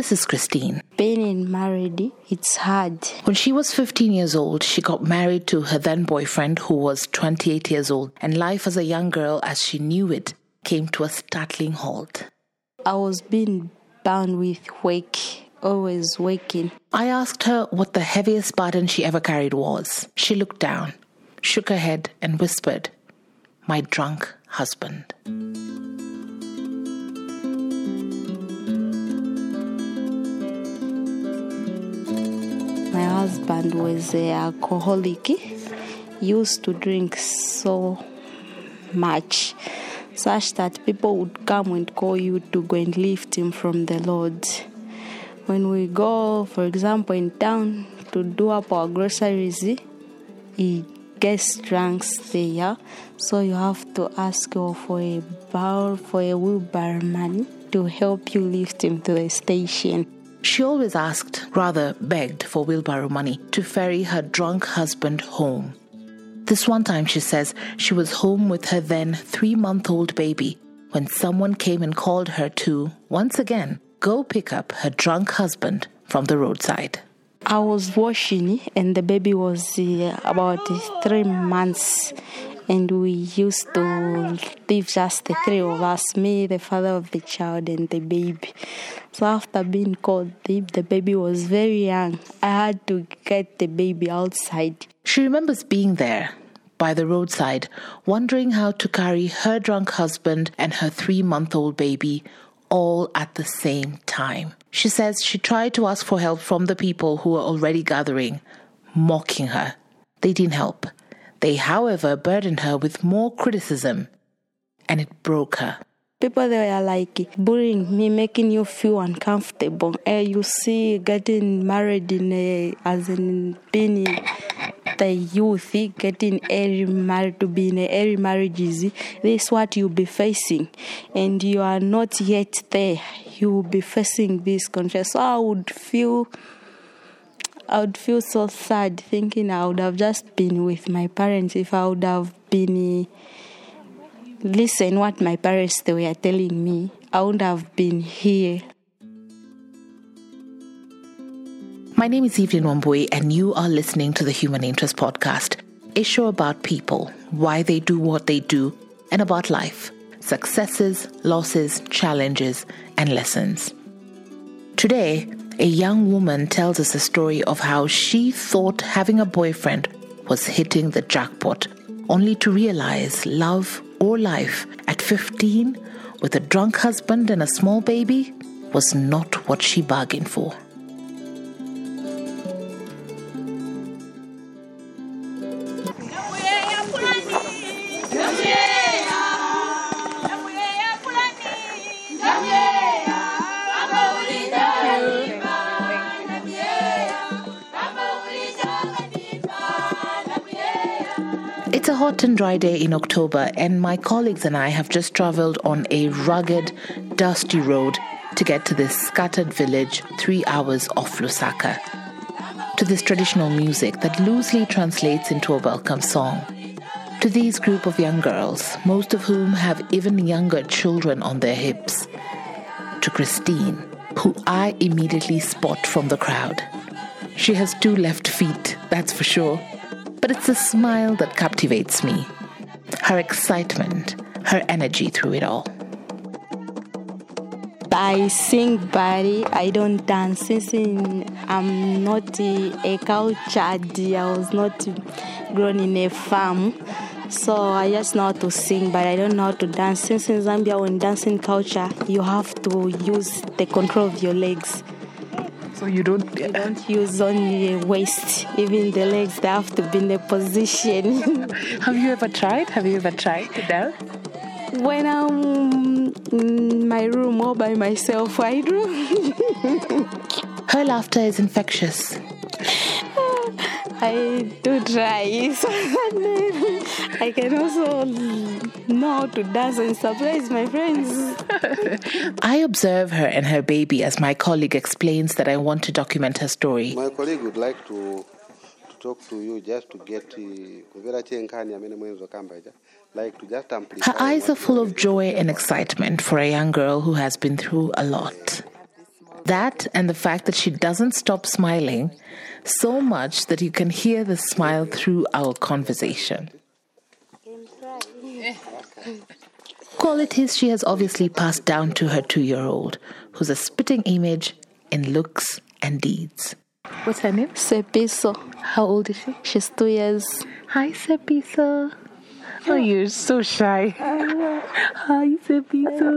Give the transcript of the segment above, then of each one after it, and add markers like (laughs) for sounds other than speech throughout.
This is Christine. Being married, it's hard. When she was 15 years old, she got married to her then boyfriend, who was 28 years old, and life as a young girl, as she knew it, came to a startling halt. I was being bound with work, always working. I asked her what the heaviest burden she ever carried was. She looked down, shook her head, and whispered, My drunk husband. Husband was a alcoholic. He used to drink so much, such that people would come and call you to go and lift him from the Lord. When we go, for example, in town to do up our groceries, he gets drunk there, so you have to ask for a bar for a wheelbarrow money to help you lift him to the station. She always asked, rather begged, for wheelbarrow money to ferry her drunk husband home. This one time, she says, she was home with her then three month old baby when someone came and called her to, once again, go pick up her drunk husband from the roadside. I was washing, and the baby was uh, about three months, and we used to live just the three of us me, the father of the child, and the baby. So, after being called, the, the baby was very young. I had to get the baby outside. She remembers being there by the roadside, wondering how to carry her drunk husband and her three month old baby all at the same time. She says she tried to ask for help from the people who were already gathering, mocking her. They didn't help. They, however, burdened her with more criticism, and it broke her. People they were like bullying me, making you feel uncomfortable. Uh, you see, getting married in a, as in being the youth, getting early married to be in a early marriages. This is what you'll be facing, and you are not yet there. You will be facing this condition. So I would feel. I would feel so sad thinking I would have just been with my parents if I would have been listen what my parents they were telling me, I wouldn't have been here. My name is Evelyn Wambui, and you are listening to the Human Interest Podcast, a show about people, why they do what they do, and about life, successes, losses, challenges, and lessons. Today, a young woman tells us a story of how she thought having a boyfriend was hitting the jackpot, only to realize love or life at 15 with a drunk husband and a small baby was not what she bargained for. Hot and dry day in October, and my colleagues and I have just traveled on a rugged, dusty road to get to this scattered village three hours off Lusaka. To this traditional music that loosely translates into a welcome song. To these group of young girls, most of whom have even younger children on their hips. To Christine, who I immediately spot from the crowd. She has two left feet, that's for sure but it's a smile that captivates me. Her excitement, her energy through it all. I sing, but I don't dance. Since I'm not a cultured, I was not grown in a farm. So I just know how to sing, but I don't know how to dance. Since in Zambia, when dancing culture, you have to use the control of your legs. So you don't. You don't use only waist. Even the legs, they have to be in a position. (laughs) have you ever tried? Have you ever tried to dance? When I'm in my room all by myself, I do. Her laughter is infectious. I do try. I can also know to dance and surprise my friends. I observe her and her baby as my colleague explains that I want to document her story. My colleague would like to, to talk to you just to get uh, like to just amplify. Her eyes are full of joy and excitement for a young girl who has been through a lot. That and the fact that she doesn't stop smiling so much that you can hear the smile through our conversation. Qualities she has obviously passed down to her two year old, who's a spitting image in looks and deeds. What's her name? Sepiso. How old is she? She's two years. Hi, Sepisa. Oh, you're so shy. Hi, Sepisa.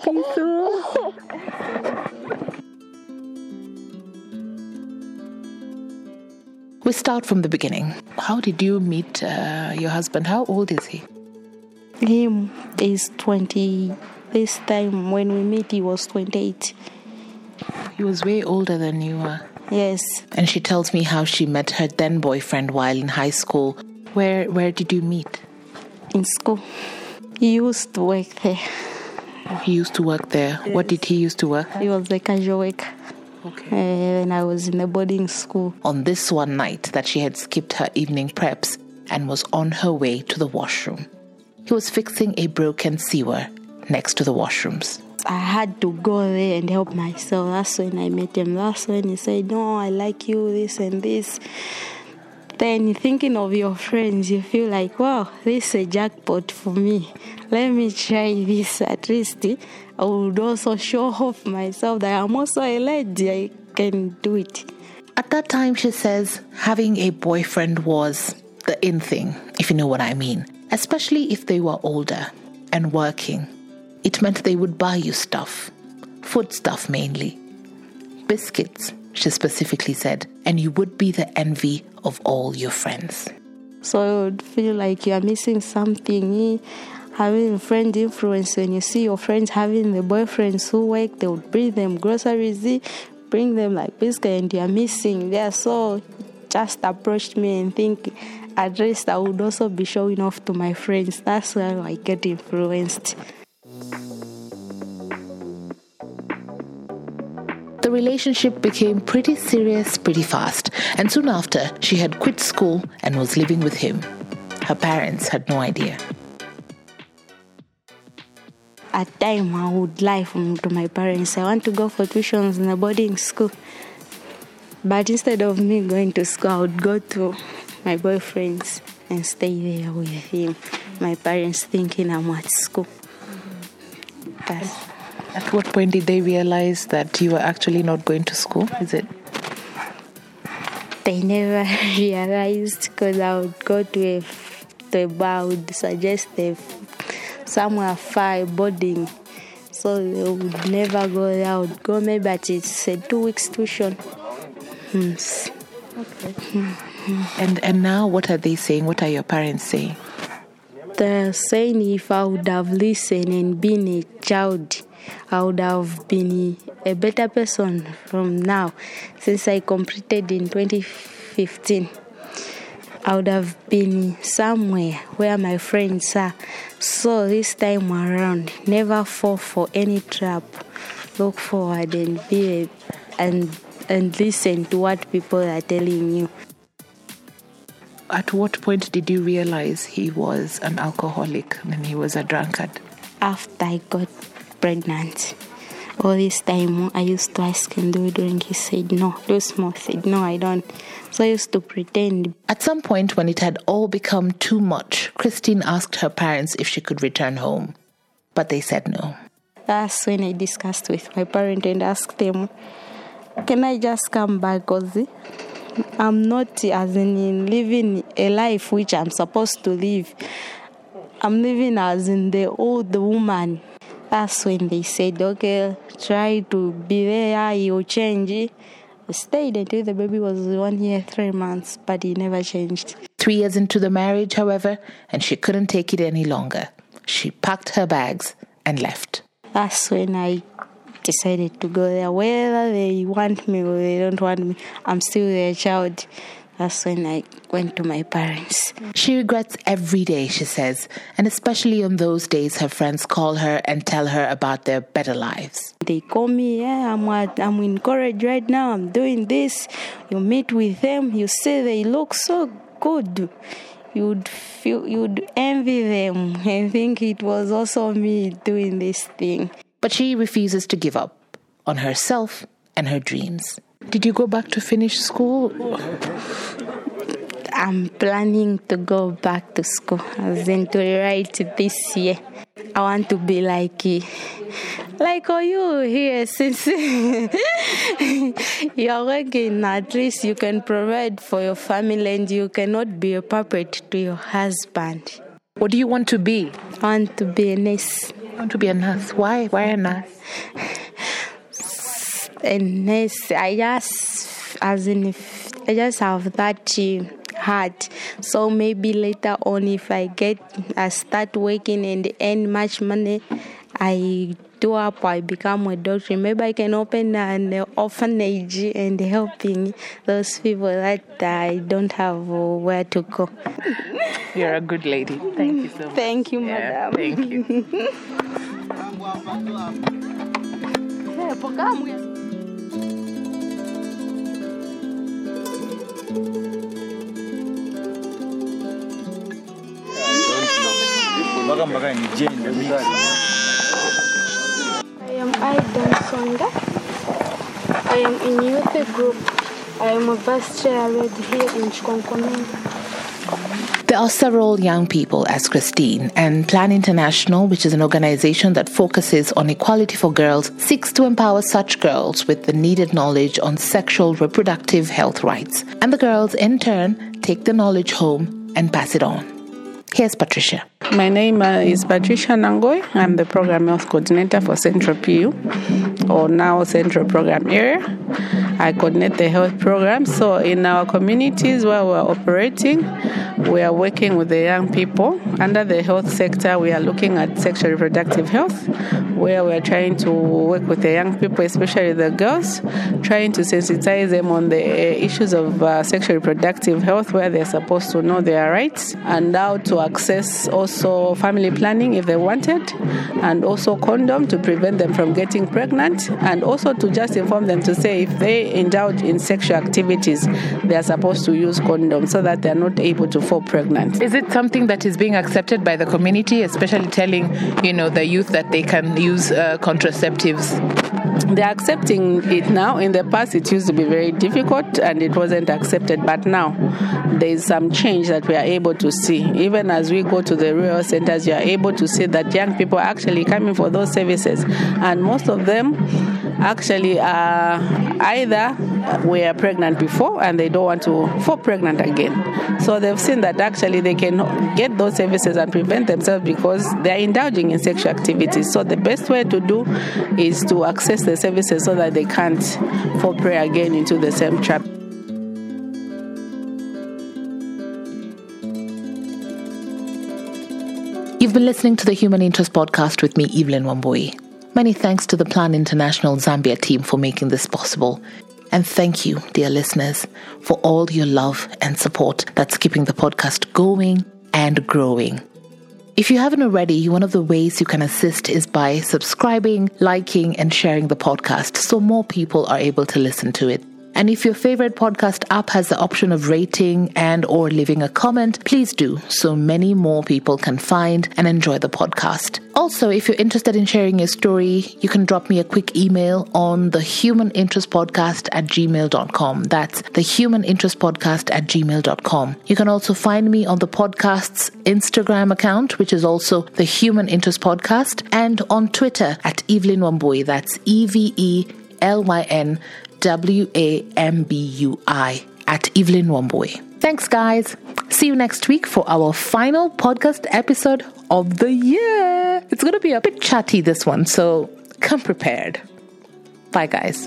Sepisa. We start from the beginning. How did you meet uh, your husband? How old is he? Him is 20. This time when we met, he was 28. He was way older than you are. Yes, And she tells me how she met her then boyfriend while in high school. Where where did you meet? in school. He used to work there. He used to work there. What did he used to work? He was a casual worker. Okay. Uh, when I was in a boarding school. On this one night that she had skipped her evening preps and was on her way to the washroom. He was fixing a broken sewer next to the washrooms. I had to go there and help myself. That's when I met him. That's when he said, No, I like you, this and this. Then thinking of your friends, you feel like, wow, this is a jackpot for me. Let me try this at least. I would also show off myself that I'm also a lady. I can do it. At that time, she says, having a boyfriend was the in thing, if you know what I mean, especially if they were older and working. It meant they would buy you stuff, food stuff mainly, biscuits, she specifically said, and you would be the envy of all your friends. So you would feel like you are missing something. Having friend influence when you see your friends having the boyfriends who work, they would bring them groceries, bring them like biscuit, and you are missing. They are so just approached me and think at least I would also be showing off to my friends. That's how I get influenced. The relationship became pretty serious pretty fast, and soon after, she had quit school and was living with him. Her parents had no idea. At time I would lie from, to my parents. I want to go for tuitions in a boarding school. But instead of me going to school, I would go to my boyfriend's and stay there with him. My parents thinking I'm at school. At what point did they realize that you were actually not going to school? Is it? they never (laughs) realized because I would go to a, to a bar, I would suggest a, somewhere far boarding. So they would never go there. I would go maybe at it's a two weeks tuition. Hmm. And and now what are they saying? What are your parents saying? They're saying if I would have listened and been a child, I would have been a better person from now. Since I completed in 2015, I would have been somewhere where my friends are. So this time around, never fall for any trap. Look forward and be a, and and listen to what people are telling you. At what point did you realize he was an alcoholic and he was a drunkard? after I got pregnant. All this time, I used to ask him, Do you drink? He said, No. Those you said, No, I don't. So I used to pretend. At some point, when it had all become too much, Christine asked her parents if she could return home. But they said no. That's when I discussed with my parent and asked them, Can I just come back? Because I'm not as in living a life which I'm supposed to live. I'm living as in the old woman. That's when they said, okay, try to be there, you'll change. Stayed until the baby was one year, three months, but he never changed. Three years into the marriage, however, and she couldn't take it any longer. She packed her bags and left. That's when I decided to go there. Whether they want me or they don't want me, I'm still their child. That's when I went to my parents. She regrets every day, she says, and especially on those days her friends call her and tell her about their better lives. They call me, yeah, I'm at, I'm in college right now. I'm doing this. You meet with them, you see they look so good. You'd feel, you'd envy them and think it was also me doing this thing. But she refuses to give up. on herself and her dreams. Did you go back to finish school? I'm planning to go back to school, as in to write this year. I want to be like like are you here since (laughs) you're working at least you can provide for your family and you cannot be a puppet to your husband. What do you want to be? I want to be a nurse. I want to be a nurse. Why? Why a nurse a nurse i just as in if i just have that uh, heart so maybe later on if i get i start working and earn much money i do up I become a doctor, maybe I can open an orphanage and helping those people that I don't have where to go. You're a good lady. Thank you so (laughs) much. Thank you, Yeah, madam. thank you. (laughs) I am Aidan Sonda. I am in youth group. I am a vice chair here in Chikonkomene. There are several young people as Christine, and Plan International, which is an organization that focuses on equality for girls, seeks to empower such girls with the needed knowledge on sexual reproductive health rights. And the girls, in turn, take the knowledge home and pass it on. Here's Patricia. My name uh, is Patricia Nangoy. I'm the Program Health Coordinator for Central PU, or now Central Program Area. I coordinate the health program. So, in our communities where we're operating, we are working with the young people. Under the health sector, we are looking at sexual reproductive health, where we are trying to work with the young people, especially the girls, trying to sensitize them on the uh, issues of uh, sexual reproductive health, where they're supposed to know their rights and how to access also family planning if they wanted, and also condom to prevent them from getting pregnant, and also to just inform them to say if they indulge in sexual activities, they are supposed to use condom so that they are not able to fall pregnant. Is it something that is being accepted by the community, especially telling, you know, the youth that they can use uh, contraceptives? They're accepting it now. In the past, it used to be very difficult and it wasn't accepted, but now there is some change that we are able to see. Even as we go to the rural centers, you are able to see that young people are actually coming for those services, and most of them actually are either were pregnant before and they don't want to fall pregnant again. So they've seen that actually they can get those services and prevent themselves because they are indulging in sexual activities. So the best way to do is to access the services so that they can't fall prey again into the same trap. You've been listening to the Human Interest Podcast with me, Evelyn Wambui. Many thanks to the Plan International Zambia team for making this possible. And thank you, dear listeners, for all your love and support that's keeping the podcast going and growing. If you haven't already, one of the ways you can assist is by subscribing, liking, and sharing the podcast so more people are able to listen to it. And if your favorite podcast app has the option of rating and or leaving a comment, please do so many more people can find and enjoy the podcast. Also, if you're interested in sharing your story, you can drop me a quick email on the human interest podcast at gmail.com. That's the human interest podcast at gmail.com. You can also find me on the podcast's Instagram account, which is also the human interest podcast, and on Twitter at Evelyn Wambui. That's E V E L Y N W A M B U I at Evelyn Wambui. Thanks, guys. See you next week for our final podcast episode of the year. It's going to be a bit chatty, this one, so come prepared. Bye, guys.